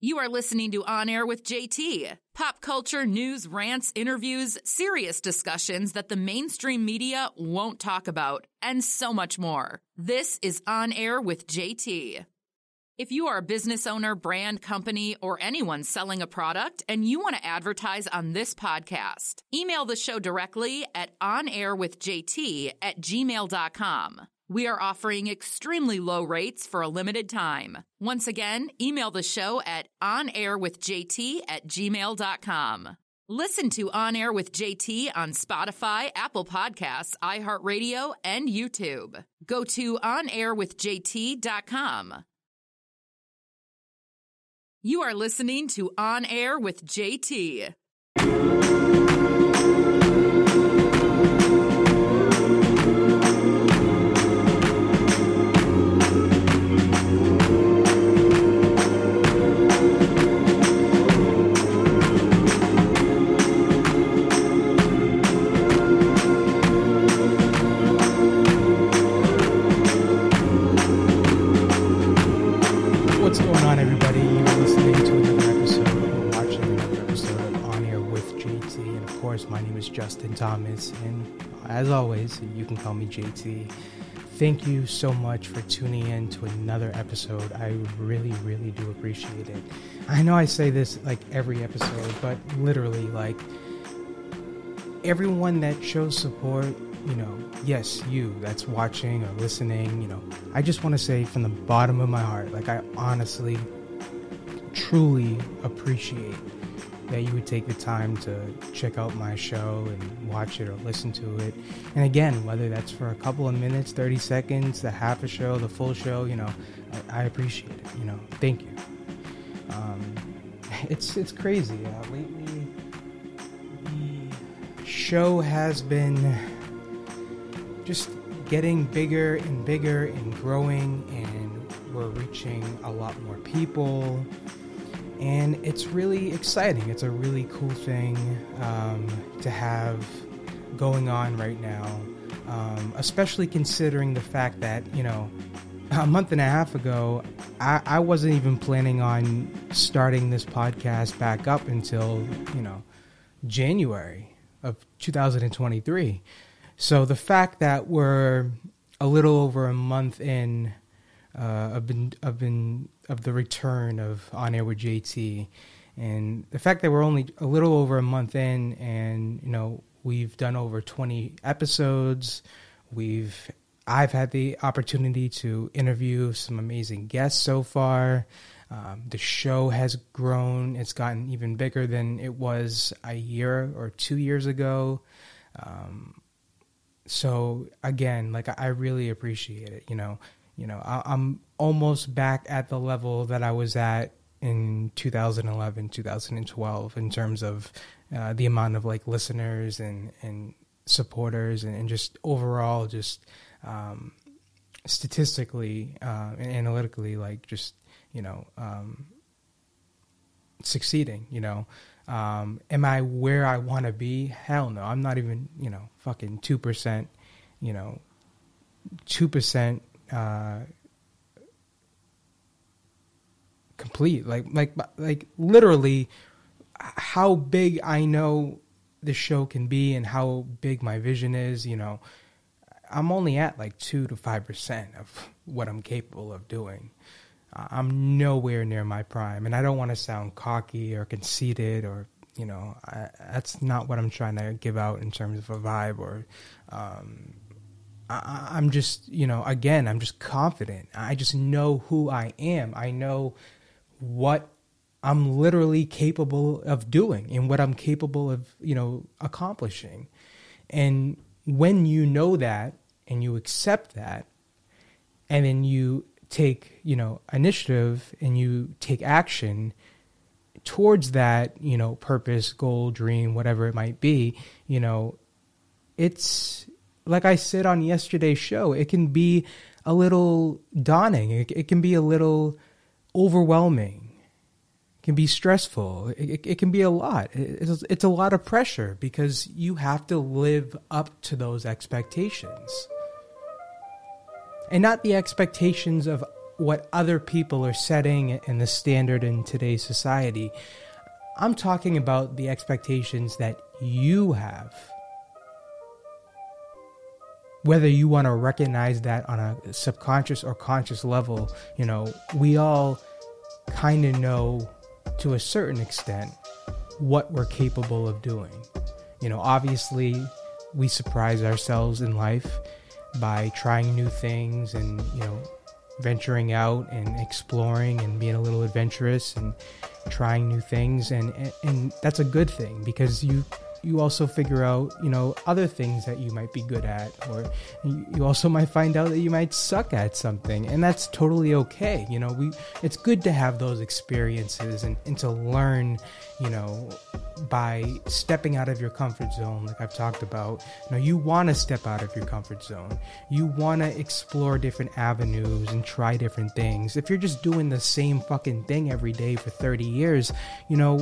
You are listening to On Air with JT. Pop culture, news, rants, interviews, serious discussions that the mainstream media won't talk about, and so much more. This is On Air with JT. If you are a business owner, brand company, or anyone selling a product and you want to advertise on this podcast, email the show directly at onairwithjt at gmail.com. We are offering extremely low rates for a limited time. Once again, email the show at onairwithjt at gmail.com. Listen to On Air with JT on Spotify, Apple Podcasts, iHeartRadio, and YouTube. Go to onairwithjt.com. You are listening to On Air with JT. Thomas. And as always, you can call me JT. Thank you so much for tuning in to another episode. I really, really do appreciate it. I know I say this like every episode, but literally, like, everyone that shows support, you know, yes, you that's watching or listening, you know, I just want to say from the bottom of my heart, like, I honestly, truly appreciate that you would take the time to check out my show and watch it or listen to it. And again, whether that's for a couple of minutes, 30 seconds, the half a show, the full show, you know, I, I appreciate it. You know, thank you. Um, it's it's crazy. Uh, lately, the show has been just getting bigger and bigger and growing, and we're reaching a lot more people. And it's really exciting. It's a really cool thing um, to have going on right now, um, especially considering the fact that, you know, a month and a half ago, I, I wasn't even planning on starting this podcast back up until, you know, January of 2023. So the fact that we're a little over a month in uh, of been of been of the return of on air with JT, and the fact that we're only a little over a month in, and you know we've done over 20 episodes, we've I've had the opportunity to interview some amazing guests so far. Um, the show has grown; it's gotten even bigger than it was a year or two years ago. Um, so again, like I really appreciate it. You know, you know, I, I'm almost back at the level that I was at in 2011, 2012 in terms of uh, the amount of like listeners and and supporters and, and just overall just um, statistically uh, and analytically like just you know um, succeeding. You know, um, am I where I want to be? Hell no. I'm not even, you know, fucking 2%, you know, 2% uh, complete. Like, like, like literally how big I know the show can be and how big my vision is, you know, I'm only at like two to five percent of what I'm capable of doing. I'm nowhere near my prime, and I don't want to sound cocky or conceited or you know I, that's not what I'm trying to give out in terms of a vibe or um, I, I'm just you know again I'm just confident. I just know who I am. I know what I'm literally capable of doing and what I'm capable of you know accomplishing, and when you know that and you accept that, and then you take you know initiative and you take action towards that you know purpose goal dream whatever it might be you know it's like i said on yesterday's show it can be a little daunting it, it can be a little overwhelming. It can be stressful. It, it can be a lot. It's, it's a lot of pressure because you have to live up to those expectations. And not the expectations of what other people are setting and the standard in today's society. I'm talking about the expectations that you have. Whether you want to recognize that on a subconscious or conscious level, you know, we all kind of know to a certain extent what we're capable of doing. You know, obviously, we surprise ourselves in life by trying new things and you know venturing out and exploring and being a little adventurous and trying new things and and, and that's a good thing because you you also figure out, you know, other things that you might be good at, or you also might find out that you might suck at something, and that's totally okay. You know, we it's good to have those experiences and, and to learn, you know, by stepping out of your comfort zone, like I've talked about. You know, you want to step out of your comfort zone. You want to explore different avenues and try different things. If you're just doing the same fucking thing every day for 30 years, you know,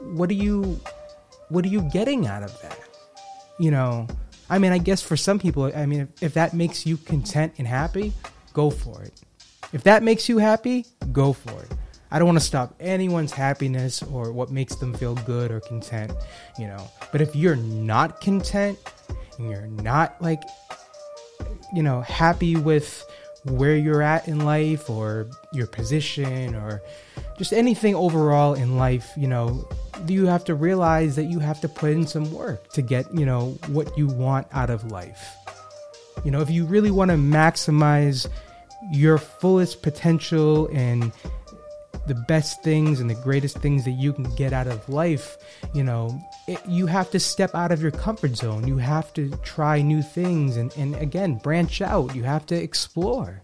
what do you what are you getting out of that? You know, I mean, I guess for some people, I mean, if, if that makes you content and happy, go for it. If that makes you happy, go for it. I don't want to stop anyone's happiness or what makes them feel good or content, you know. But if you're not content and you're not like, you know, happy with where you're at in life or your position or just anything overall in life, you know, you have to realize that you have to put in some work to get, you know, what you want out of life. You know, if you really want to maximize your fullest potential and the best things and the greatest things that you can get out of life, you know, it, you have to step out of your comfort zone. You have to try new things and, and again, branch out. You have to explore.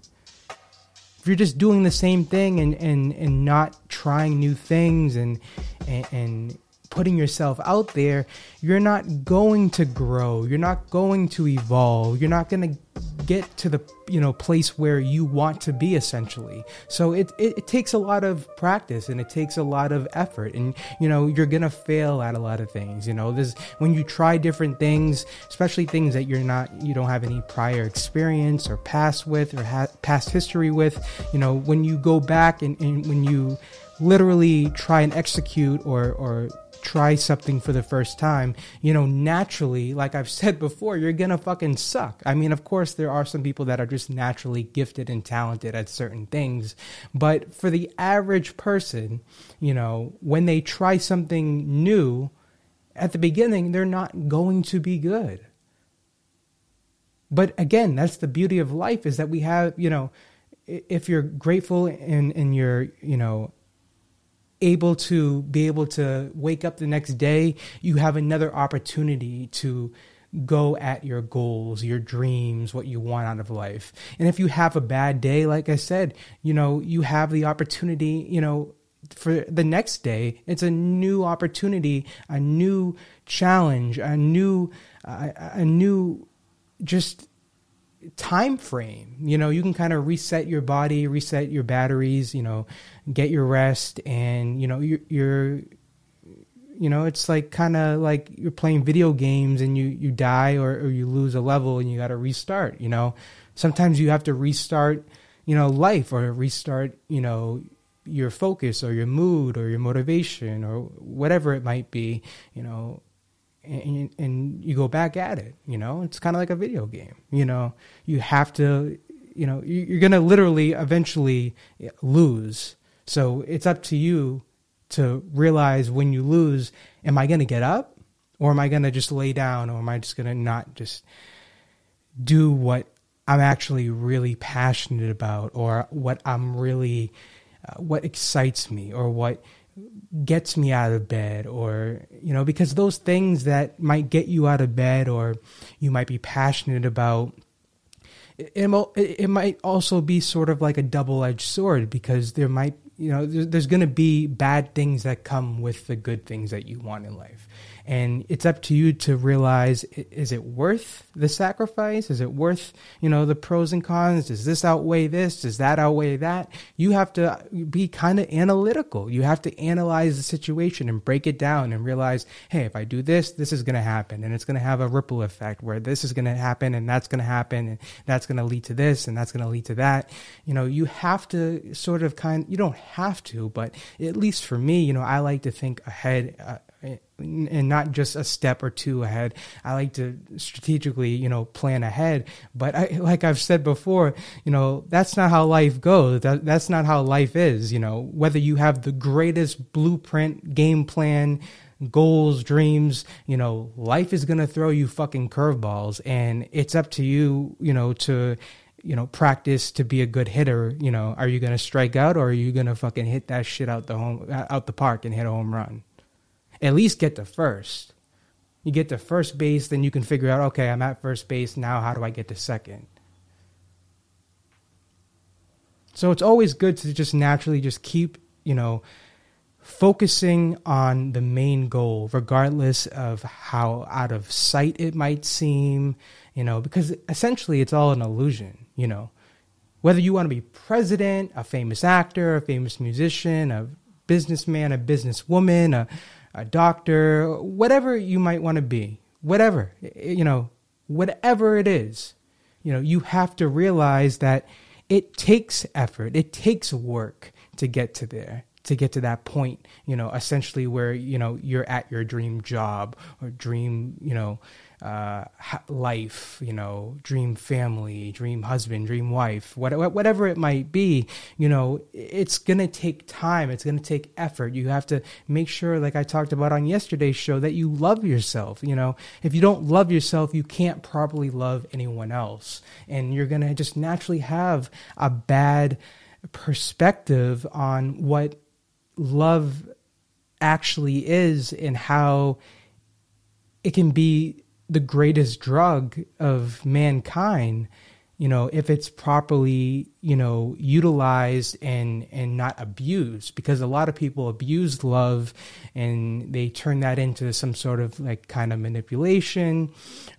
If you're just doing the same thing and, and, and not trying new things and, and, and putting yourself out there, you're not going to grow. You're not going to evolve. You're not going to get to the you know place where you want to be essentially so it, it, it takes a lot of practice and it takes a lot of effort and you know you're gonna fail at a lot of things you know there's when you try different things especially things that you're not you don't have any prior experience or past with or ha- past history with you know when you go back and, and when you literally try and execute or or try something for the first time, you know, naturally, like I've said before, you're gonna fucking suck. I mean, of course, there are some people that are just naturally gifted and talented at certain things, but for the average person, you know, when they try something new, at the beginning, they're not going to be good. But again, that's the beauty of life is that we have, you know, if you're grateful and, and you're, you know, able to be able to wake up the next day, you have another opportunity to go at your goals, your dreams, what you want out of life. And if you have a bad day, like I said, you know, you have the opportunity, you know, for the next day, it's a new opportunity, a new challenge, a new, uh, a new, just time frame. You know, you can kind of reset your body, reset your batteries, you know, get your rest and you know, you're, you're you know, it's like kind of like you're playing video games and you you die or, or you lose a level and you got to restart, you know. Sometimes you have to restart, you know, life or restart, you know, your focus or your mood or your motivation or whatever it might be, you know. And, and you go back at it. You know, it's kind of like a video game. You know, you have to, you know, you're going to literally eventually lose. So it's up to you to realize when you lose, am I going to get up or am I going to just lay down or am I just going to not just do what I'm actually really passionate about or what I'm really, uh, what excites me or what gets me out of bed or you know because those things that might get you out of bed or you might be passionate about it, it might also be sort of like a double-edged sword because there might you know there's, there's going to be bad things that come with the good things that you want in life and it's up to you to realize is it worth the sacrifice? Is it worth you know the pros and cons? Does this outweigh this? Does that outweigh that? You have to be kind of analytical. You have to analyze the situation and break it down and realize hey if i do this this is going to happen. And it's going to have a ripple effect where this is going to happen and that's going to happen and that's going to lead to this and that's going to lead to that. You know you have to sort of kind you don't have to but at least for me you know i like to think ahead uh, and not just a step or two ahead. I like to strategically, you know, plan ahead. But I, like I've said before, you know, that's not how life goes. That, that's not how life is. You know, whether you have the greatest blueprint, game plan, goals, dreams, you know, life is going to throw you fucking curveballs and it's up to you, you know, to, you know, practice to be a good hitter. You know, are you going to strike out or are you going to fucking hit that shit out the home, out the park and hit a home run? At least get to first. You get to first base, then you can figure out, okay, I'm at first base. Now, how do I get to second? So it's always good to just naturally just keep, you know, focusing on the main goal, regardless of how out of sight it might seem, you know, because essentially it's all an illusion, you know. Whether you want to be president, a famous actor, a famous musician, a businessman, a businesswoman, a a doctor, whatever you might want to be, whatever, you know, whatever it is, you know, you have to realize that it takes effort, it takes work to get to there to get to that point, you know, essentially where, you know, you're at your dream job or dream, you know, uh, life, you know, dream family, dream husband, dream wife, whatever it might be, you know, it's going to take time. It's going to take effort. You have to make sure, like I talked about on yesterday's show, that you love yourself. You know, if you don't love yourself, you can't properly love anyone else. And you're going to just naturally have a bad perspective on what love actually is and how it can be the greatest drug of mankind you know if it's properly you know utilized and and not abused because a lot of people abuse love and they turn that into some sort of like kind of manipulation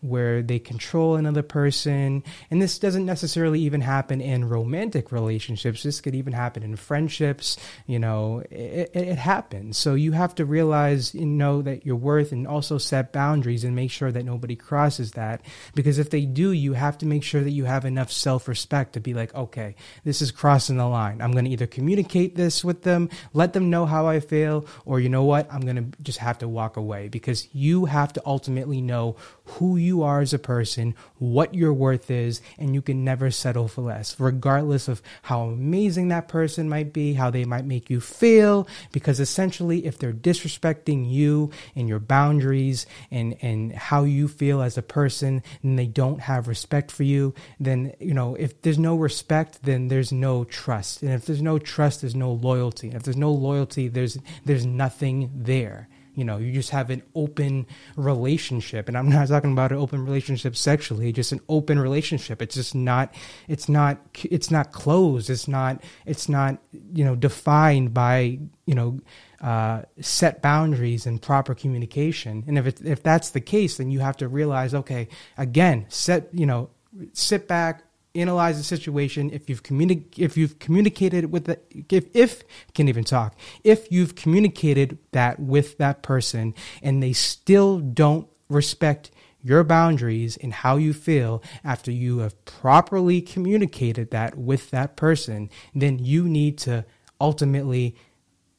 where they control another person. And this doesn't necessarily even happen in romantic relationships. This could even happen in friendships you know it, it happens. So you have to realize you know that your worth and also set boundaries and make sure that nobody crosses that. Because if they do you have to make sure that you have enough self-respect to be like okay this is crossing the line. I'm going to either communicate this with them, let them know how I feel, or you know what? I'm going to just have to walk away because you have to ultimately know who you are as a person, what your worth is, and you can never settle for less, regardless of how amazing that person might be, how they might make you feel. Because essentially, if they're disrespecting you and your boundaries and, and how you feel as a person, and they don't have respect for you, then, you know, if there's no respect, then there's no trust. And if there's no trust, there's no loyalty. And if there's no loyalty, there's, there's nothing there you know you just have an open relationship. And i'm not talking about an open relationship sexually just an open relationship. It's just not it's not it's not closed. It's not it's not you know defined by you know uh, set boundaries and proper communication. And if it, if that's the case then you have to realize okay again set you know sit back analyze the situation if you've communi- if you've communicated with the if if can even talk if you've communicated that with that person and they still don't respect your boundaries and how you feel after you have properly communicated that with that person then you need to ultimately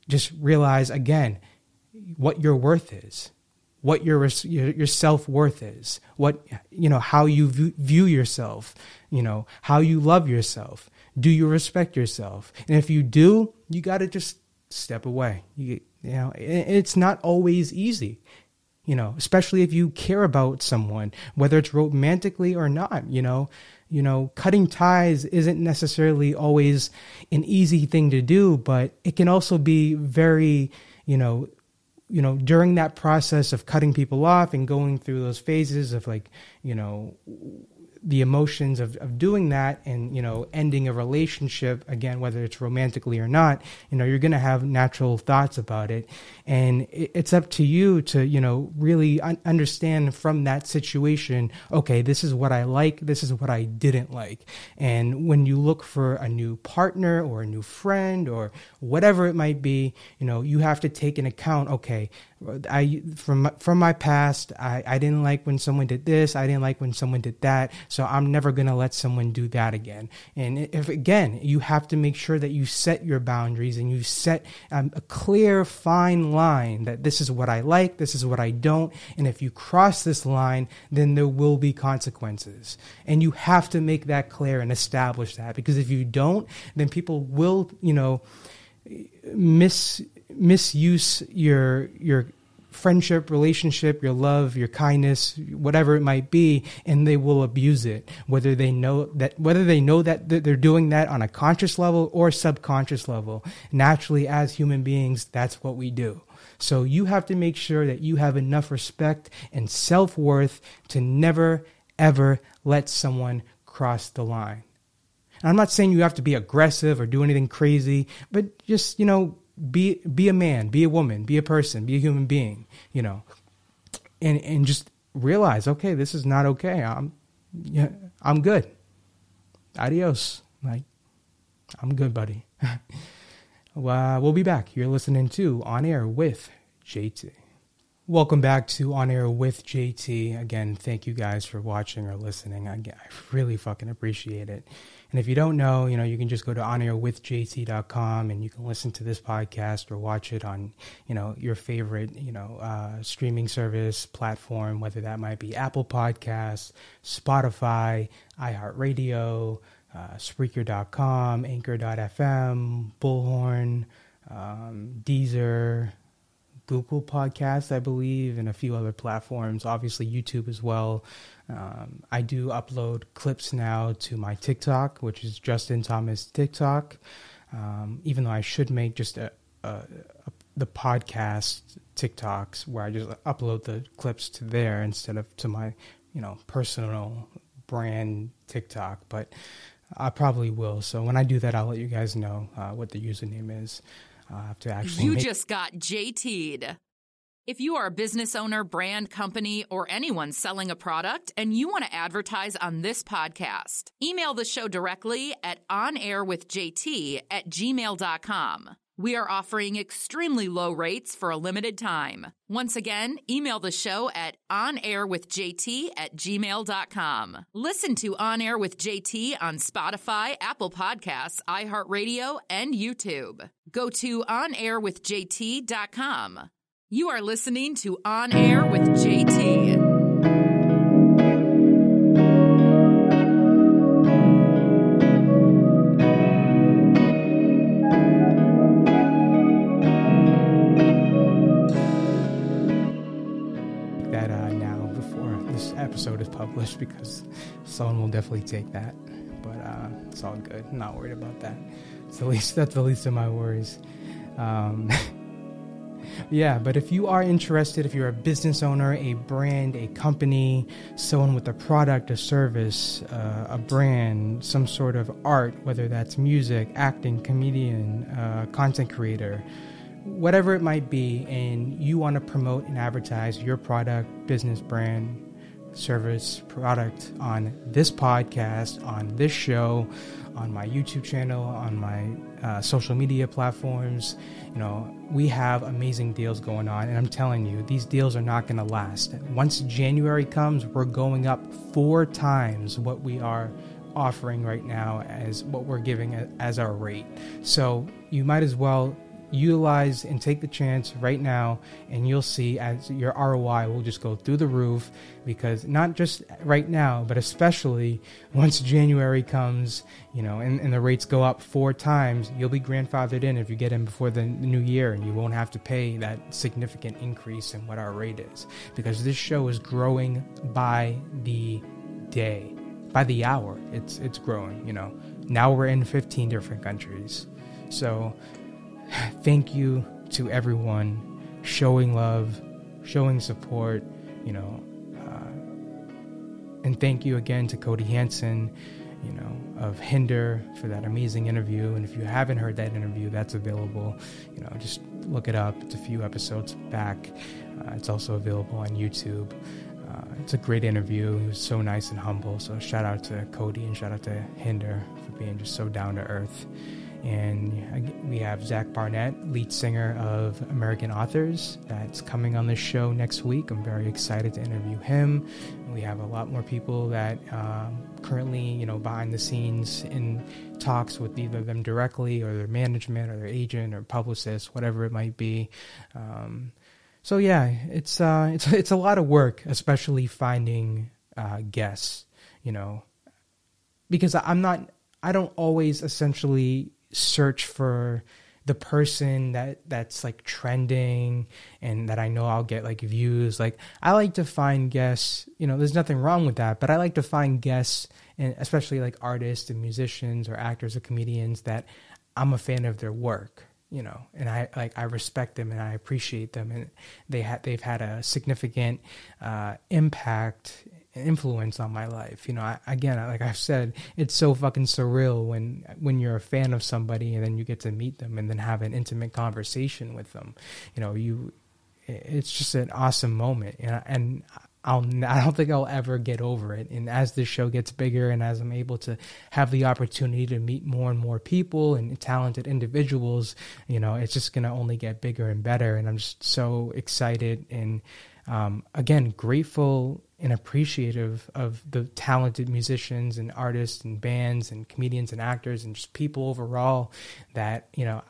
just realize again what your worth is what your your, self worth is, what you know, how you view yourself, you know, how you love yourself. Do you respect yourself? And if you do, you got to just step away. You, you know, it's not always easy you know, especially if you care about someone, whether it's romantically or not, you know, you know, cutting ties isn't necessarily always an easy thing to do, but it can also be very, you know, you know, during that process of cutting people off and going through those phases of like, you know, the emotions of, of doing that and you know ending a relationship again whether it's romantically or not you know you're going to have natural thoughts about it. And it's up to you to you know really un- understand from that situation okay this is what i like this is what i didn't like. And when you look for a new partner or a new friend or whatever it might be you know you have to take into account okay I from from my past, I, I didn't like when someone did this. I didn't like when someone did that. So I'm never gonna let someone do that again. And if again, you have to make sure that you set your boundaries and you set um, a clear, fine line that this is what I like, this is what I don't. And if you cross this line, then there will be consequences. And you have to make that clear and establish that because if you don't, then people will, you know, miss misuse your your friendship, relationship, your love, your kindness, whatever it might be, and they will abuse it. Whether they know that, whether they know that they're doing that on a conscious level or subconscious level. Naturally, as human beings, that's what we do. So you have to make sure that you have enough respect and self worth to never, ever let someone cross the line. And I'm not saying you have to be aggressive or do anything crazy, but just, you know, be be a man, be a woman, be a person, be a human being, you know, and and just realize, okay, this is not okay. I'm yeah, I'm good. Adios. Like, I'm good, buddy. well, we'll be back. You're listening to On Air with JT. Welcome back to On Air with JT. Again, thank you guys for watching or listening. I, I really fucking appreciate it. And if you don't know, you know, you can just go to onairwithjt.com and you can listen to this podcast or watch it on, you know, your favorite, you know, uh, streaming service platform, whether that might be Apple Podcasts, Spotify, iHeartRadio, uh, Spreaker.com, Anchor.fm, Bullhorn, um, Deezer, Google Podcasts, I believe, and a few other platforms. Obviously, YouTube as well. Um, I do upload clips now to my TikTok, which is Justin Thomas TikTok. Um, even though I should make just a, a, a, the podcast TikToks where I just upload the clips to there instead of to my you know personal brand TikTok, but I probably will. So when I do that, I'll let you guys know uh, what the username is. I have to actually. You make- just got JT'd. If you are a business owner, brand company, or anyone selling a product and you want to advertise on this podcast, email the show directly at onairwithjt at gmail.com. We are offering extremely low rates for a limited time. Once again, email the show at onairwithjt at gmail.com. Listen to On Air with JT on Spotify, Apple Podcasts, iHeartRadio, and YouTube. Go to onairwithjt.com. You are listening to On Air with JT. Published because someone will definitely take that. But uh, it's all good. I'm not worried about that. It's the least. That's the least of my worries. Um, yeah, but if you are interested, if you're a business owner, a brand, a company, someone with a product, a service, uh, a brand, some sort of art, whether that's music, acting, comedian, uh, content creator, whatever it might be, and you want to promote and advertise your product, business, brand, service, product on this podcast, on this show, on my YouTube channel, on my uh, social media platforms. You know, we have amazing deals going on, and I'm telling you, these deals are not going to last. Once January comes, we're going up four times what we are offering right now as what we're giving as our rate. So you might as well utilize and take the chance right now and you'll see as your ROI will just go through the roof because not just right now but especially once January comes you know and, and the rates go up four times you'll be grandfathered in if you get in before the new year and you won't have to pay that significant increase in what our rate is because this show is growing by the day by the hour. It's it's growing you know. Now we're in 15 different countries. So thank you to everyone showing love, showing support, you know. Uh, and thank you again to Cody Hanson, you know, of Hinder for that amazing interview. And if you haven't heard that interview, that's available. You know, just look it up. It's a few episodes back. Uh, it's also available on YouTube. Uh, it's a great interview. He was so nice and humble. So shout out to Cody and shout out to Hinder for being just so down to earth. And we have Zach Barnett, lead singer of American Authors, that's coming on the show next week. I'm very excited to interview him. We have a lot more people that um, currently, you know, behind the scenes in talks with either them directly or their management or their agent or publicist, whatever it might be. Um, so yeah, it's uh, it's it's a lot of work, especially finding uh, guests. You know, because I'm not, I don't always essentially search for the person that that's like trending and that I know I'll get like views. Like I like to find guests, you know, there's nothing wrong with that, but I like to find guests and especially like artists and musicians or actors or comedians that I'm a fan of their work, you know, and I like I respect them and I appreciate them and they had they've had a significant uh, impact influence on my life. You know, I, again, like I've said, it's so fucking surreal when when you're a fan of somebody and then you get to meet them and then have an intimate conversation with them. You know, you it's just an awesome moment, and and I'll I don't think I'll ever get over it. And as this show gets bigger, and as I'm able to have the opportunity to meet more and more people and talented individuals, you know, it's just gonna only get bigger and better. And I'm just so excited and um, again grateful and appreciative of the talented musicians and artists and bands and comedians and actors and just people overall that you know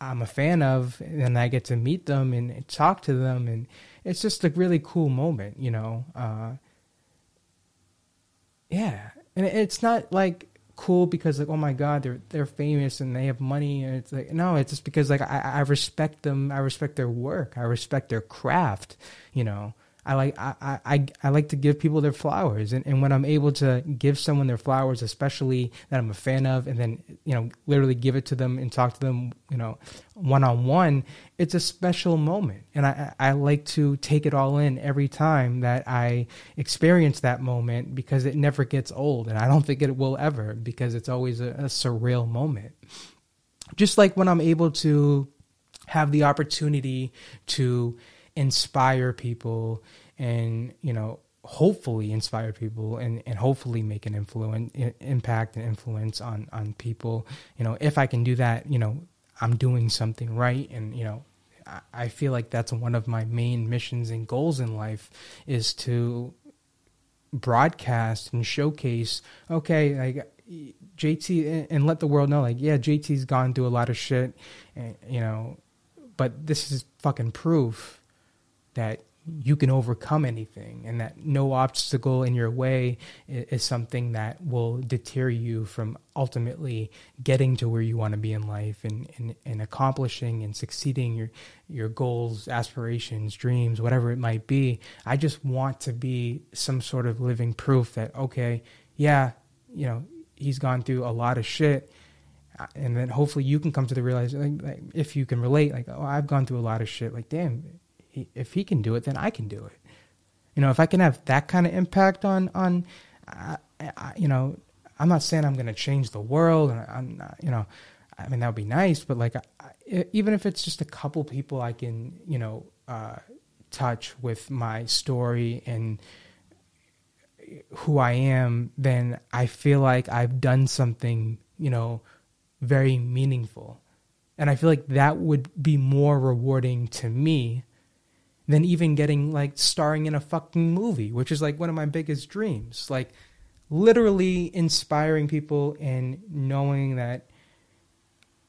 I'm a fan of and I get to meet them and talk to them. And it's just a really cool moment you know uh, yeah. And it's not like cool because like oh my god they're they're famous and they have money. And it's like no it's just because like I, I respect them. I respect their work. I respect their craft you know I like I, I, I like to give people their flowers and, and when I'm able to give someone their flowers, especially that I'm a fan of, and then you know literally give it to them and talk to them, you know, one on one, it's a special moment. And I, I like to take it all in every time that I experience that moment because it never gets old and I don't think it will ever because it's always a, a surreal moment. Just like when I'm able to have the opportunity to inspire people and you know hopefully inspire people and, and hopefully make an influence impact and influence on on people. You know if i can do that you know i'm doing something right. And you know I, feel like that's one of my main missions and goals in life is to broadcast and showcase okay like JT and let the world know like yeah JT's gone through a lot of shit and, you know but this is fucking proof that you can overcome anything and that no obstacle in your way is, something that will deter you from ultimately getting to where you want to be in life and, and, and accomplishing and succeeding your your goals aspirations dreams whatever it might be. I just want to be some sort of living proof that okay yeah you know he's gone through a lot of shit uh, and then hopefully you can come to the realization like, like if you can relate like oh i've gone through a lot of shit like damn if he can do it, then I can do it. You know, if I can have that kind of impact on on, uh, I, you know, I'm not saying I'm going to change the world, and I'm not, you know, I mean that would be nice, but like, I, even if it's just a couple people I can, you know, uh, touch with my story and who I am, then I feel like I've done something, you know, very meaningful. And I feel like that would be more rewarding to me than even getting like starring in a fucking movie, which is like one of my biggest dreams. Like literally inspiring people and knowing that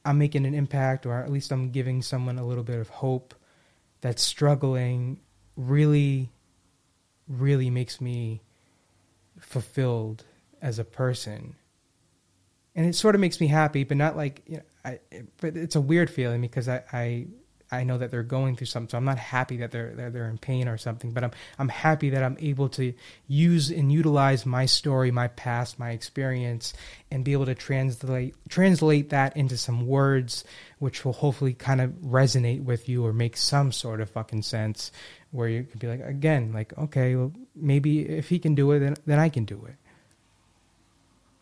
I'm making an impact, or at least I'm giving someone a little bit of hope that's struggling, really, really makes me fulfilled as a person. And it sort of makes me happy, but not like, you know, I, but it's a weird feeling because I, I I know that they're going through something. So I'm not happy that they're, they're they're in pain or something, but I'm I'm happy that I'm able to use and utilize my story, my past, my experience, and be able to translate translate that into some words, which will hopefully kind of resonate with you or make some sort of fucking sense, where you can be like, again, like, okay, well, maybe if he can do it, then then I can do it.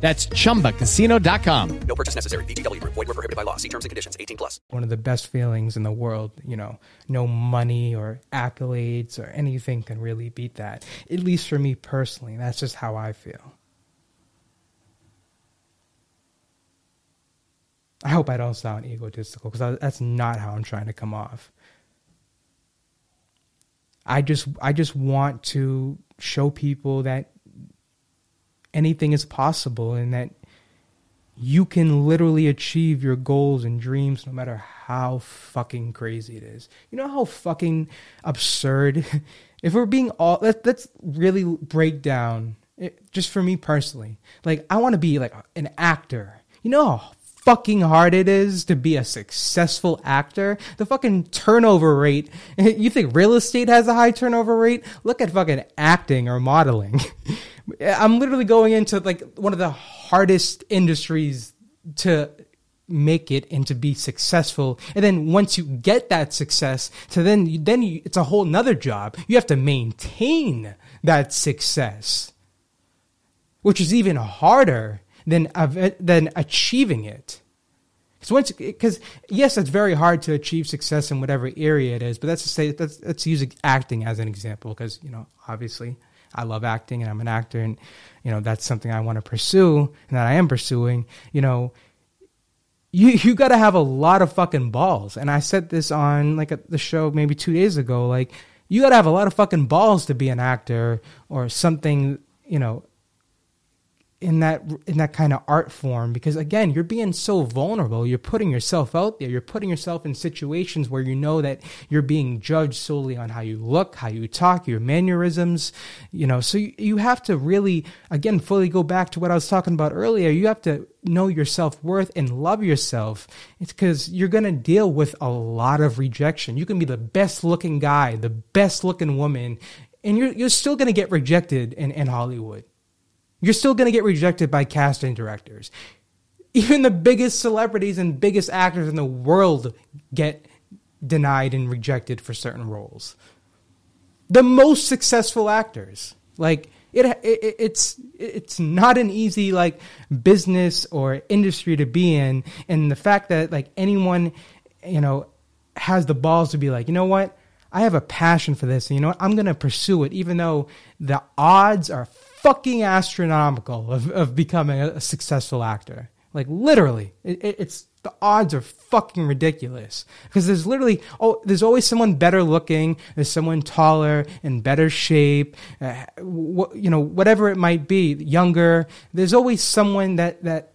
That's chumbacasino.com. No purchase necessary. VGW Group. Void were prohibited by law. See terms and conditions. 18 plus. one of the best feelings in the world. You know, no money or accolades or anything can really beat that. At least for me personally, that's just how I feel. I hope I don't sound egotistical because that's not how I'm trying to come off. I just I just want to show people that anything is possible and that you can literally achieve your goals and dreams no matter how fucking crazy it is. You know how fucking absurd if we're being all let, let's really break down it, just for me personally. Like I want to be like an actor. You know how fucking hard it is to be a successful actor. The fucking turnover rate. You think real estate has a high turnover rate? Look at fucking acting or modeling. I'm literally going into like one of the hardest industries to make it and to be successful. And then once you get that success, so then then you, it's a whole nother job. You have to maintain that success, which is even harder than than achieving it. Because once, because yes, it's very hard to achieve success in whatever area it is. But let's say let's let's use acting as an example, because you know obviously I love acting and I'm an actor and you know that's something I want to pursue and that I am pursuing, you know, you you got to have a lot of fucking balls. And I said this on like a, the show maybe 2 days ago like you got to have a lot of fucking balls to be an actor or something, you know, in that in that kind of art form because again you're being so vulnerable. You're putting yourself out there. You're putting yourself in situations where you know that you're being judged solely on how you look how you talk your mannerisms you know. So you, you have to really again fully go back to what i was talking about earlier. You have to know your self-worth and love yourself. It's because you're going to deal with a lot of rejection. You can be the best looking guy the best looking woman and you're, you're still going to get rejected in, in hollywood you're still going to get rejected by casting directors. Even the biggest celebrities and biggest actors in the world get denied and rejected for certain roles. The most successful actors, like it, it, it's it's not an easy like business or industry to be in, and the fact that like anyone, you know, has the balls to be like, you know what, I have a passion for this, and you know what, I'm gonna pursue it, even though the odds are fucking astronomical of, of becoming a, a successful actor. Like literally, it, it, it's the odds are fucking ridiculous because there's literally oh there's always someone better looking there's someone taller in better shape uh, wh- you know whatever it might be younger there's always someone that that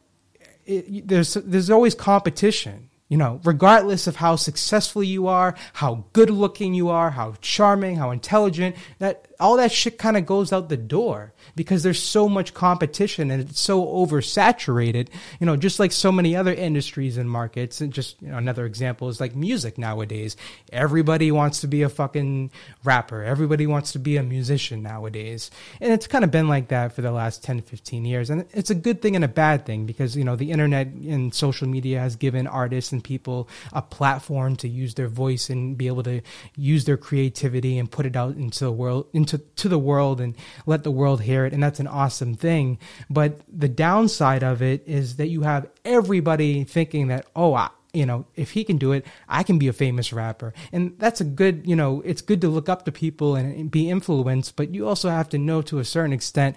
it, there's there's always competition you know, regardless of how successful you are, how good looking you are, how charming, how intelligent, that all that shit kind of goes out the door because there's so much competition and it's so oversaturated. You know, just like so many other industries and markets. And just you know, another example is like music nowadays. Everybody wants to be a fucking rapper. Everybody wants to be a musician nowadays. And it's kind of been like that for the last 10, 15 years. And it's a good thing and a bad thing because, you know, the internet and social media has given artists and people a platform to use their voice and be able to use their creativity and put it out into the world into to the world and let the world hear it and that's an awesome thing but the downside of it is that you have everybody thinking that oh I, you know, if he can do it, I can be a famous rapper. And that's a good, you know, it's good to look up to people and be influenced, but you also have to know to a certain extent,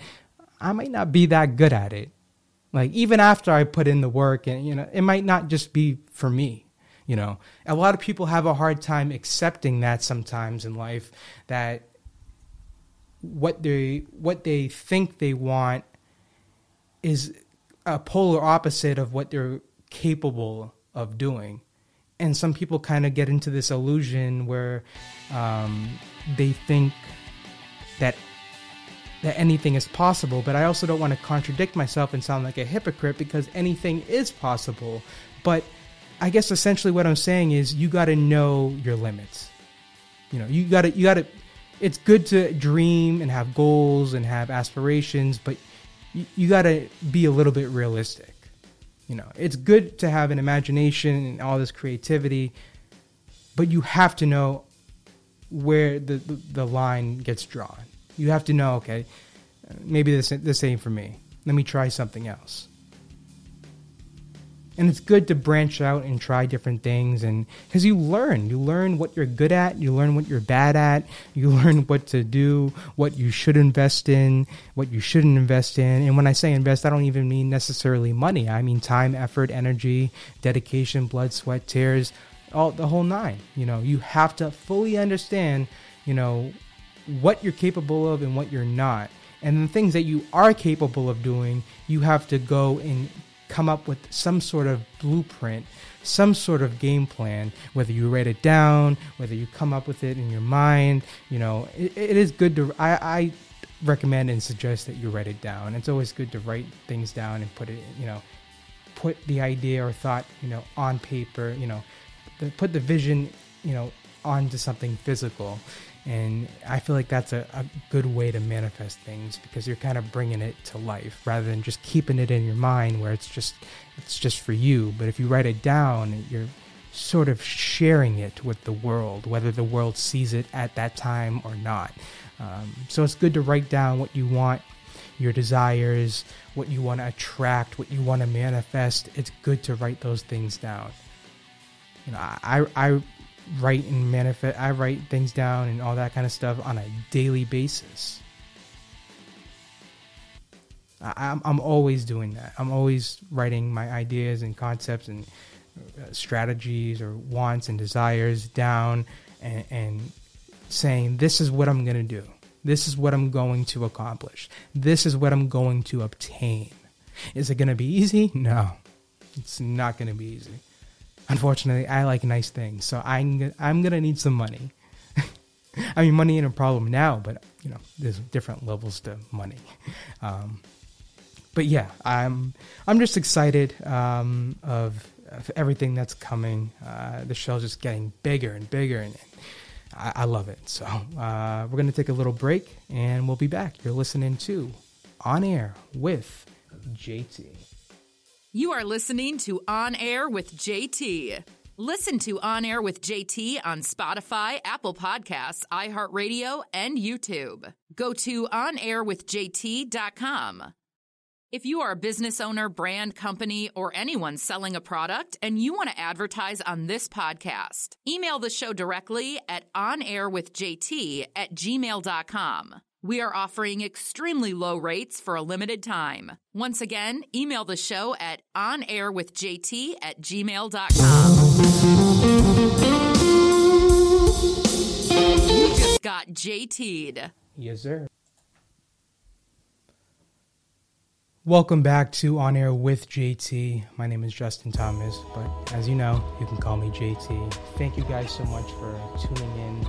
I might not be that good at it. Like even after I put in the work and, you know, it might not just be for me. You know, a lot of people have a hard time accepting that sometimes in life that what they what they think they want is a polar opposite of what they're capable of doing. And some people kind of get into this illusion where um, they think that that anything is possible. But I also don't want to contradict myself and sound like a hypocrite because anything is possible. But I guess essentially what I'm saying is you got to know your limits. You know, you got to you got to. It's good to dream and have goals and have aspirations, but you, you got to be a little bit realistic. You know, it's good to have an imagination and all this creativity, but you have to know where the, the, the line gets drawn. You have to know, okay, maybe this this ain't for me. Let me try something else and it's good to branch out and try different things. And because you learn. You learn what you're good at. You learn what you're bad at. You learn what to do what you should invest in what you shouldn't invest in. And when i say invest i don't even mean necessarily money. I mean time effort energy dedication blood sweat tears all the whole nine. You know you have to fully understand you know what you're capable of and what you're not. And the things that you are capable of doing you have to go and come up with some sort of blueprint, some sort of game plan, whether you write it down, whether you come up with it in your mind. You know, it, it is good to, I, I recommend and suggest that you write it down. It's always good to write things down and put it, you know, put the idea or thought, you know, on paper, you know, put the vision, you know, onto something physical and I feel like that's a, a, good way to manifest things because you're kind of bringing it to life rather than just keeping it in your mind where it's just it's just for you. But if you write it down, you're sort of sharing it with the world, whether the world sees it at that time or not. Um, so it's good to write down what you want, your desires, what you want to attract, what you want to manifest. It's good to write those things down. You know, I I write and manifest I write things down and all that kind of stuff on a daily basis. I, am I'm always doing that. I'm always writing my ideas and concepts and uh, strategies or wants and desires down and, and saying, this is what I'm going to do. This is what I'm going to accomplish. This is what I'm going to obtain. Is it going to be easy? No, it's not going to be easy unfortunately, I like nice things, so I'm I'm gonna need some money. I mean, money ain't a problem now, but you know, there's different levels to money. Um, but yeah, I'm I'm just excited um, of, of, everything that's coming. Uh, the show's just getting bigger and bigger, and, I, I, love it. So uh, we're gonna take a little break, and we'll be back. You're listening to On Air with JT. You are listening to On Air with JT. Listen to On Air with JT on Spotify, Apple Podcasts, iHeartRadio, and YouTube. Go to onairwithjt.com. If you are a business owner, brand company, or anyone selling a product and you want to advertise on this podcast, email the show directly at onairwithjt at gmail.com. We are offering extremely low rates for a limited time. Once again, email the show at onairwithjt at gmail.com. You just got JT'd. Yes, sir. Welcome back to On Air with JT. My name is Justin Thomas, but as you know, you can call me JT. Thank you guys so much for tuning in,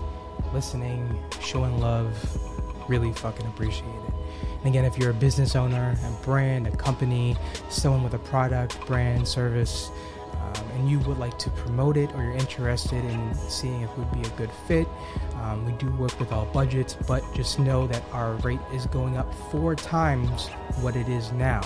listening, showing love really fucking appreciate it. And again, if you're a business owner, a brand, a company, someone with a product, brand, service, um, and you would like to promote it or you're interested in seeing if it would be a good fit, um, we do work with all budgets, but just know that our rate is going up four times what it is now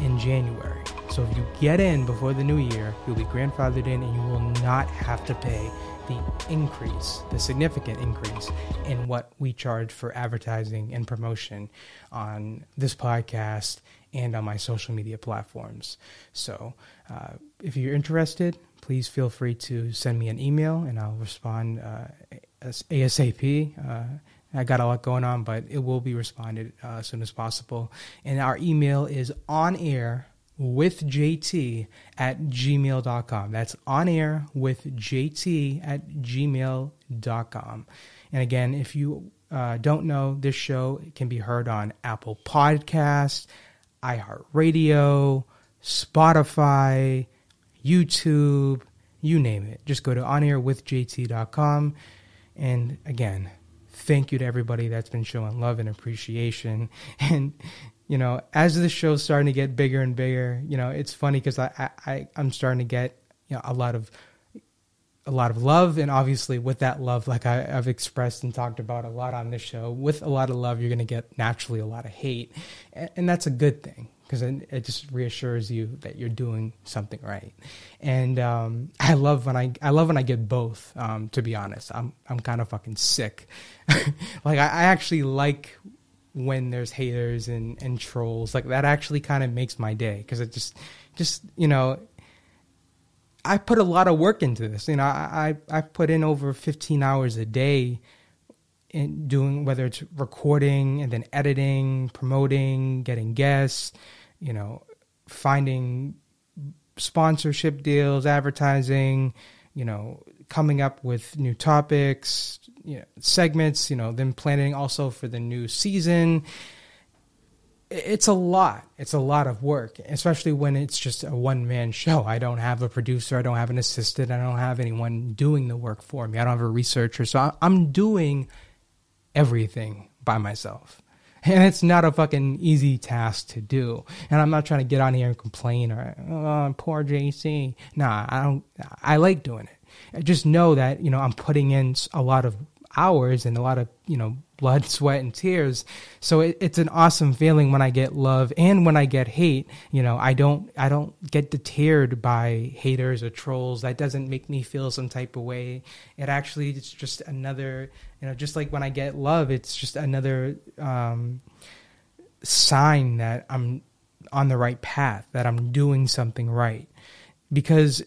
in January. So if you get in before the new year, you'll be grandfathered in and you will not have to pay the increase, the significant increase in what we charge for advertising and promotion on this podcast and on my social media platforms. So, uh, if you're interested, please feel free to send me an email and I'll respond uh, ASAP. Uh, I got a lot going on, but it will be responded uh, as soon as possible. And our email is on air with JT at gmail.com. That's on air with JT at gmail.com. And again, if you uh, don't know, this show can be heard on Apple Podcasts, iHeartRadio, Spotify, YouTube, you name it. Just go to onairwithjt.com. And again, thank you to everybody that's been showing love and appreciation. And, you know, as the show's starting to get bigger and bigger, you know, it's funny because I, I, I'm starting to get, you know, a lot of a lot of love. And obviously with that love like I, have expressed and talked about a lot on this show with a lot of love you're going to get naturally a lot of hate. And, and that's a good thing because it, it, just reassures you that you're doing something right. And um, i love when i i love when i get both um, to be honest. I'm i'm kind of fucking sick. Like I, I actually like when there's haters and and trolls like that actually kind of makes my day because it just just you know I put a lot of work into this. You know, I I, I put in over 15 hours a day in doing whether it's recording and then editing, promoting, getting guests, you know, finding sponsorship deals, advertising, you know, coming up with new topics, you know, segments, you know, then planning also for the new season it's a lot. It's a lot of work, especially when it's just a one man show. I don't have a producer. I don't have an assistant. I don't have anyone doing the work for me. I don't have a researcher. So I'm doing everything by myself. And it's not a fucking easy task to do. And I'm not trying to get on here and complain or, oh, poor JT. Nah, I don't, I like doing it. I just know that, you know, I'm putting in a lot of hours and a lot of, you know, blood, sweat, and tears. So it, it's an awesome feeling when I get love and when I get hate. You know, I don't I don't get deterred by haters or trolls. That doesn't make me feel some type of way. It actually it's just another you know just like when I get love, it's just another um, sign that I'm on the right path, that I'm doing something right, because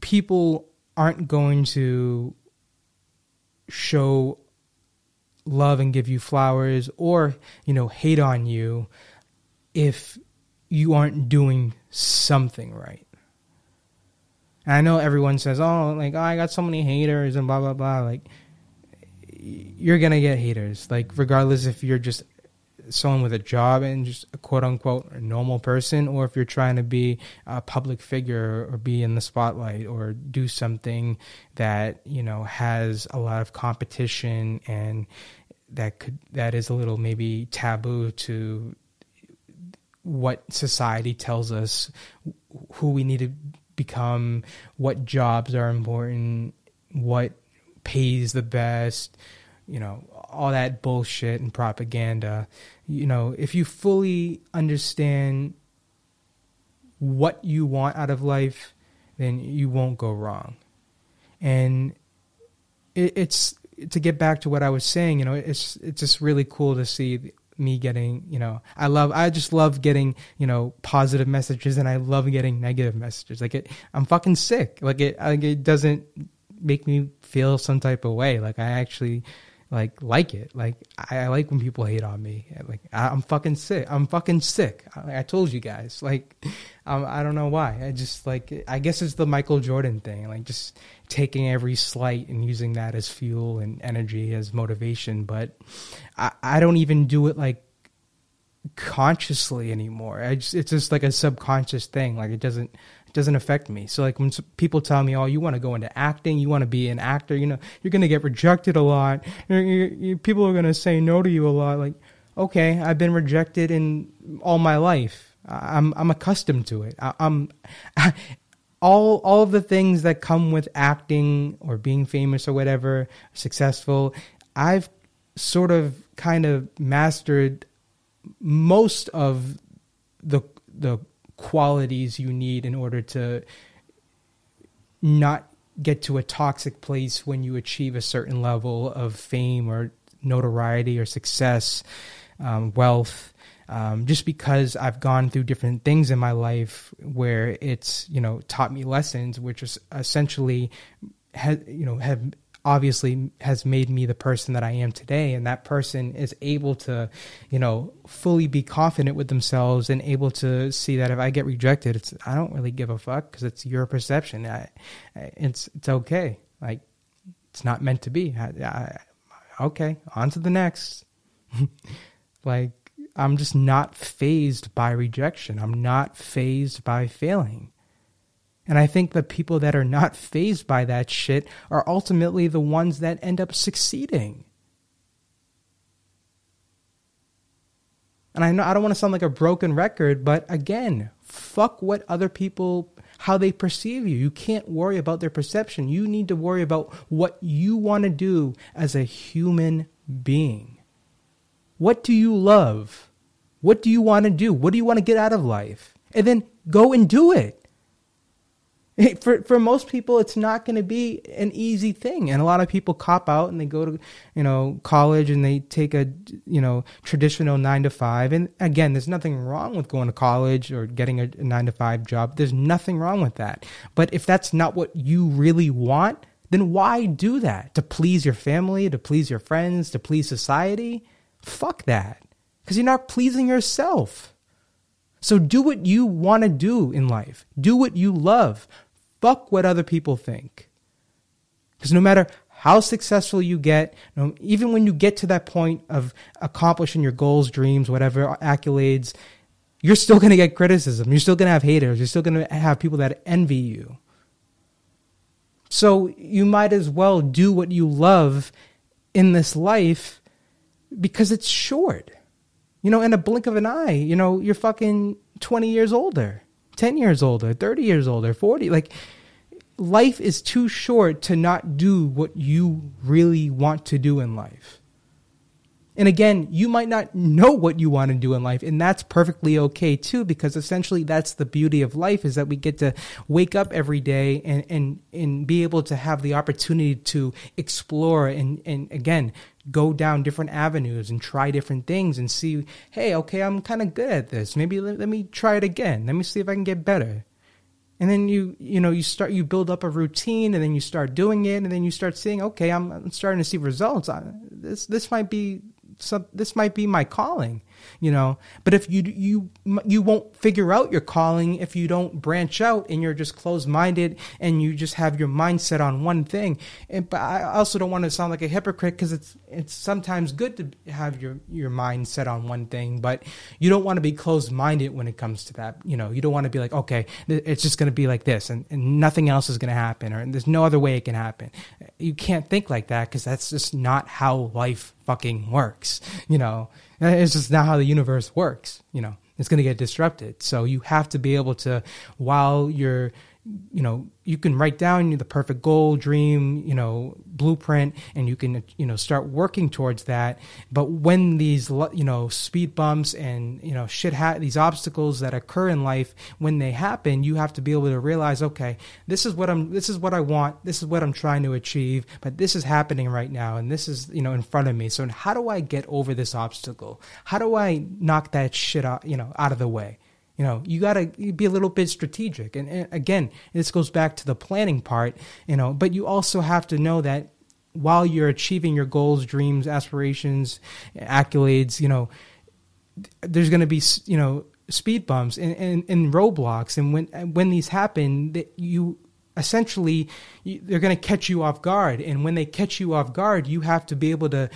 people aren't going to show love and give you flowers or, you know, hate on you if you aren't doing something right. And I know everyone says, "Oh, like oh, I got so many haters and blah blah blah." Like you're to get haters. Like regardless if you're just someone with a job and just a quote unquote normal person, or if you're trying to be a public figure or be in the spotlight or do something that you know has a lot of competition and that could that is a little maybe taboo to what society tells us who we need to become, what jobs are important, what pays the best, you know, all that bullshit and propaganda. You know, if you fully understand what you want out of life, then you won't go wrong. And it, it's to get back to what I was saying, you know, it's it's just really cool to see me getting, you know, I love, I just love getting, you know, positive messages, and I love getting negative messages. Like it, I'm fucking sick. Like it, like it doesn't make me feel some type of way. Like I actually like like it. Like I, I like when people hate on me. Like I, am fucking sick. I'm fucking sick. I, I told you guys. Like um, I don't know why. I just like I guess it's the Michael Jordan thing. Like just taking every slight and using that as fuel and energy as motivation. But I, I don't even do it like consciously anymore. I just, it's just like a subconscious thing. Like it doesn't it doesn't affect me. So like when people tell me, "Oh, you want to go into acting, you want to be an actor," you know, you're going to get rejected a lot. You're, you're, people are going to say no to you a lot. Like, okay, I've been rejected in all my life. I'm I'm accustomed to it. I, I'm all all of the things that come with acting or being famous or whatever, successful. I've sort of kind of mastered most of the the qualities you need in order to not get to a toxic place when you achieve a certain level of fame or notoriety or success, um, wealth. um, just because I've gone through different things in my life where it's you know taught me lessons, which is essentially has you know have obviously has made me the person that I am today. And that person is able to, you know, fully be confident with themselves and able to see that if I get rejected, it's I don't really give a fuck because it's your perception. I, it's it's okay. Like it's not meant to be. I, I, okay, on to the next. like I'm just not phased by rejection. I'm not phased by failing. And I think the people that are not phased by that shit are ultimately the ones that end up succeeding. And I know I don't want to sound like a broken record, but again, fuck what other people how they perceive you. You can't worry about their perception. You need to worry about what you want to do as a human being. What do you love? What do you want to do? What do you want to get out of life? And then go and do it for for most people it's not going to be an easy thing. And a lot of people cop out and they go to you know college and they take a you know traditional 9 to 5 and again there's nothing wrong with going to college or getting a 9 to 5 job. There's nothing wrong with that. But if that's not what you really want then why do that? To please your family to please your friends to please society? Fuck that. Cuz you're not pleasing yourself. So do what you want to do in life. Do what you love. Fuck what other people think. Because no matter how successful you get, you know, even when you get to that point of accomplishing your goals, dreams, whatever accolades, you're still going to get criticism. You're still going to have haters. You're still going to have people that envy you. So you might as well do what you love in this life because it's short. You know, in a blink of an eye, you know, you're fucking 20 years older. 10 years older, 30 years older, 40. Like, life is too short to not do what you really want to do in life. And again, you might not know what you want to do in life, and that's perfectly okay too, because essentially that's the beauty of life is that we get to wake up every day and, and, and be able to have the opportunity to explore and, and again, go down different avenues and try different things and see, hey, okay, I'm kind of good at this. Maybe let, let me try it again. Let me see if I can get better. And then you, you know, you start, you build up a routine and then you start doing it and then you start seeing, okay, I'm, I'm starting to see results. I, this, this might be some, this might be my calling you know? But if you you you won't figure out your calling if you don't branch out and you're just closed minded and you just have your mindset on one thing. And but I also don't want to sound like a hypocrite because it's it's sometimes good to have your your mind set on one thing but you don't want to be closed minded when it comes to that you know? You don't want to be like okay it's just going to be like this and, and nothing else is going to happen or there's no other way it can happen. You can't think like that because that's just not how life fucking works you know it's just not how the universe works. You know, it's going to get disrupted. So you have to be able to, while you're you know you can write down the perfect goal dream you know blueprint and you can you know start working towards that. But when these you know speed bumps and you know shit ha- these obstacles that occur in life when they happen you have to be able to realize okay this is what I'm this is what I want this is what I'm trying to achieve but this is happening right now and this is you know in front of me. So how do I get over this obstacle? How do I knock that shit out you know out of the way you know, you got to be a little bit strategic. And, and again, this goes back to the planning part, you know, but you also have to know that while you're achieving your goals, dreams, aspirations, accolades, you know, there's going to be, you know, speed bumps and, and, and roadblocks. And when, when these happen, that you essentially, they're going to catch you off guard. And when they catch you off guard, you have to be able to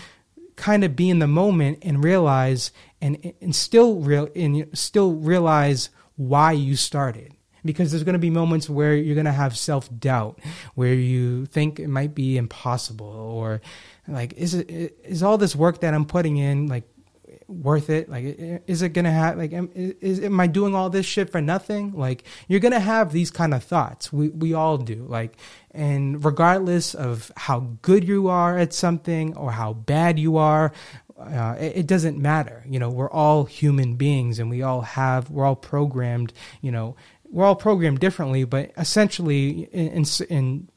kind of be in the moment and realize and and still real and still realize why you started. Because there's going to be moments where you're going to have self-doubt where you think it might be impossible or like is it is all this work that I'm putting in like worth it? Like is it gonna have like am, is am i doing all this shit for nothing? Like you're gonna have these kind of thoughts. We we all do. Like and regardless of how good you are at something or how bad you are uh, it, it, doesn't matter. You know we're all human beings and we all have we're all programmed you know we're all programmed differently but essentially in, in, in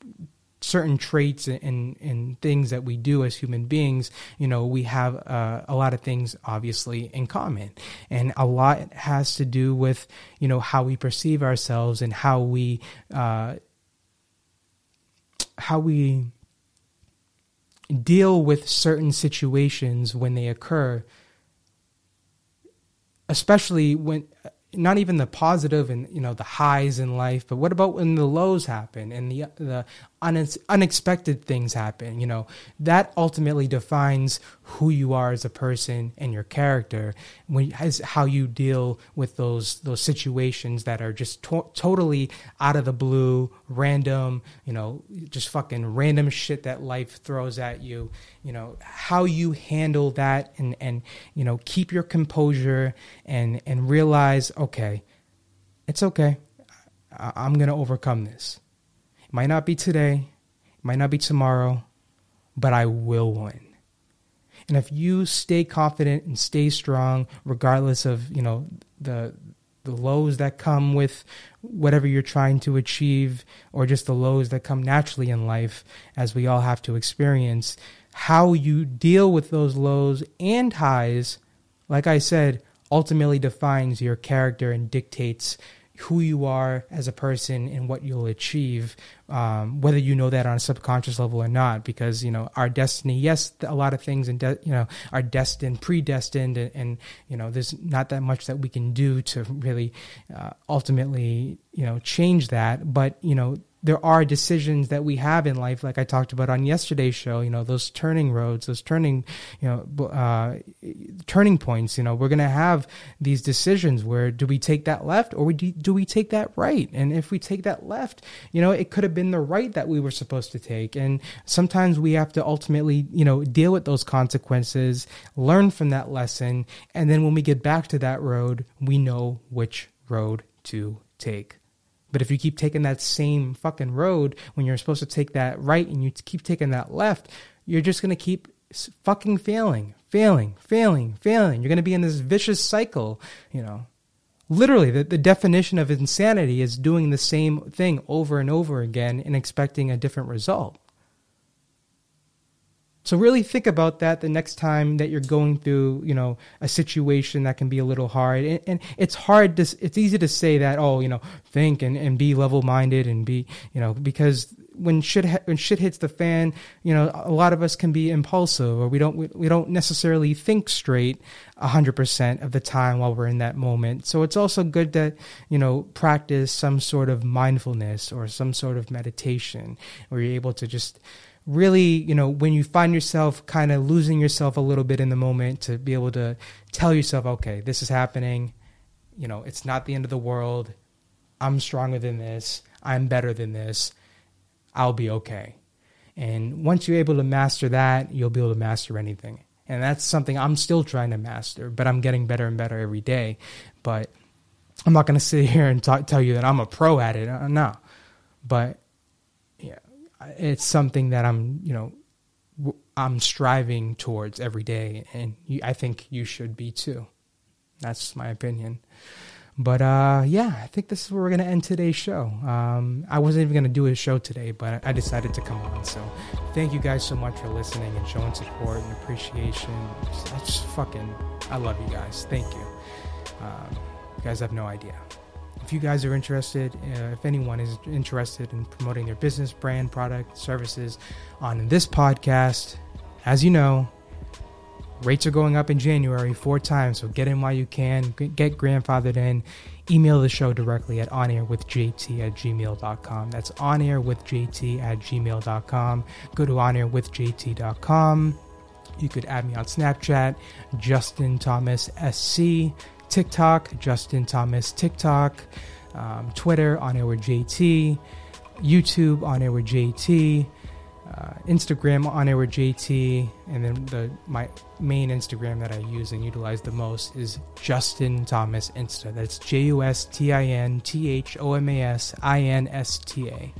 certain traits and, and things that we do as human beings, you know, we have uh, a lot of things obviously in common. And a lot has to do with, you know, how we perceive ourselves and how we, uh, how we deal with certain situations when they occur, especially when not even the positive and you know the highs in life, but what about when the lows happen and the the unexpected things happen? You know that ultimately defines who you are as a person and your character. When how you deal with those those situations that are just to- totally out of the blue, random. You know, just fucking random shit that life throws at you. You know how you handle that and and you know keep your composure and and realize okay, it's okay. I'm going to overcome this. It might not be today, it might not be tomorrow, but I will win. And if you stay confident and stay strong, regardless of, you know, the the lows that come with whatever you're trying to achieve or just the lows that come naturally in life as we all have to experience how you deal with those lows and highs like i said ultimately defines your character and dictates who you are as a person and what you'll achieve, um, whether you know that on a subconscious level or not. Because you know our destiny, yes, a lot of things and de- you know are destined, predestined, and, and, you know there's not that much that we can do to really uh, ultimately you know change that. But you know there are decisions that we have in life, like I talked about on yesterday's show. You know, those turning roads, those turning, you know, uh, turning points. You know, we're to have these decisions where do we take that left or do, do we take that right? And if we take that left, you know, it could have been the right that we were supposed to take. And sometimes we have to ultimately, you know, deal with those consequences, learn from that lesson, and then when we get back to that road, we know which road to take. But if you keep taking that same fucking road when you're supposed to take that right and you keep taking that left, you're just going to keep fucking failing, failing, failing, failing. You're going to be in this vicious cycle, you know. Literally, the, the definition of insanity is doing the same thing over and over again and expecting a different result. So really think about that the next time that you're going through, you know, a situation that can be a little hard. And, and it's hard to, it's easy to say that, oh, you know, think and, and be level minded and be, you know, because when shit when shit hits the fan, you know, a lot of us can be impulsive or we don't we, we don't necessarily think straight 100% of the time while we're in that moment. So it's also good to, you know, practice some sort of mindfulness or some sort of meditation where you're able to just really, you know, when you find yourself kind of losing yourself a little bit in the moment, to be able to tell yourself, okay, this is happening. You know, it's not the end of the world. I'm stronger than this. I'm better than this. I'll be okay. And once you're able to master that, you'll be able to master anything. And that's something I'm still trying to master, but I'm getting better and better every day. But I'm not going to sit here and talk, tell you that I'm a pro at it. Uh, no. But it's something that I'm, you know, I'm striving towards every day, and I think you should be too. That's my opinion. But uh, yeah, I think this is where we're gonna end today's show. Um, I wasn't even gonna do a show today, but I decided to come on. So thank you guys so much for listening and showing support and appreciation. I just fucking, I love you guys. Thank you. Um, you guys have no idea if you guys are interested, uh, if anyone is interested in promoting their business, brand, product, services on this podcast, as you know, rates are going up in January four times. So get in while you can, get grandfathered in. Email the show directly at onairwithjt at gmail.com. That's onairwithjt at gmail.com. Go to onairwithjt.com. You could add me on Snapchat, Justin Thomas SC. TikTok, Justin Thomas TikTok, um, Twitter on Air with JT, YouTube on Air with JT, uh, Instagram on Air with JT, and then the my main Instagram that I use and utilize the most is Justin Thomas Insta. That's J U S T I N T H O M A S I N S T A.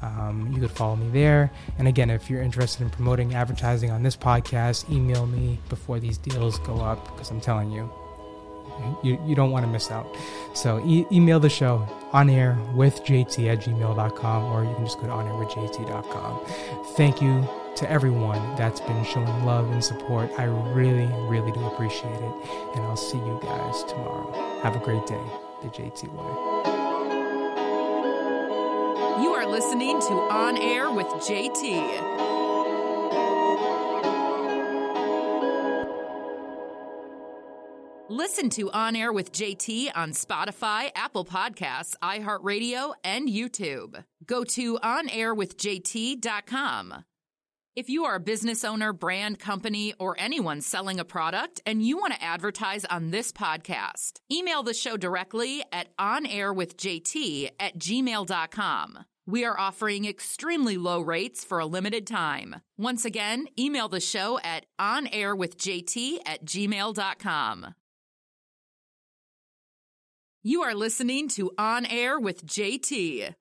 Um, you could follow me there. And again, if you're interested in promoting advertising on this podcast, email me before these deals go up because I'm telling you, You, you don't want to miss out. So e- email the show on air with jt at gmail.com or you can just go to onairwithjt.com. Thank you to everyone that's been showing love and support. I really, really do appreciate it. And I'll see you guys tomorrow. Have a great day. The JT way. You are listening to On Air with JT. Listen to On Air with JT on Spotify, Apple Podcasts, iHeartRadio, and YouTube. Go to onairwithjt.com. If you are a business owner, brand company, or anyone selling a product and you want to advertise on this podcast, email the show directly at onairwithjt at gmail.com. We are offering extremely low rates for a limited time. Once again, email the show at onairwithjt at gmail.com. You are listening to On Air with JT.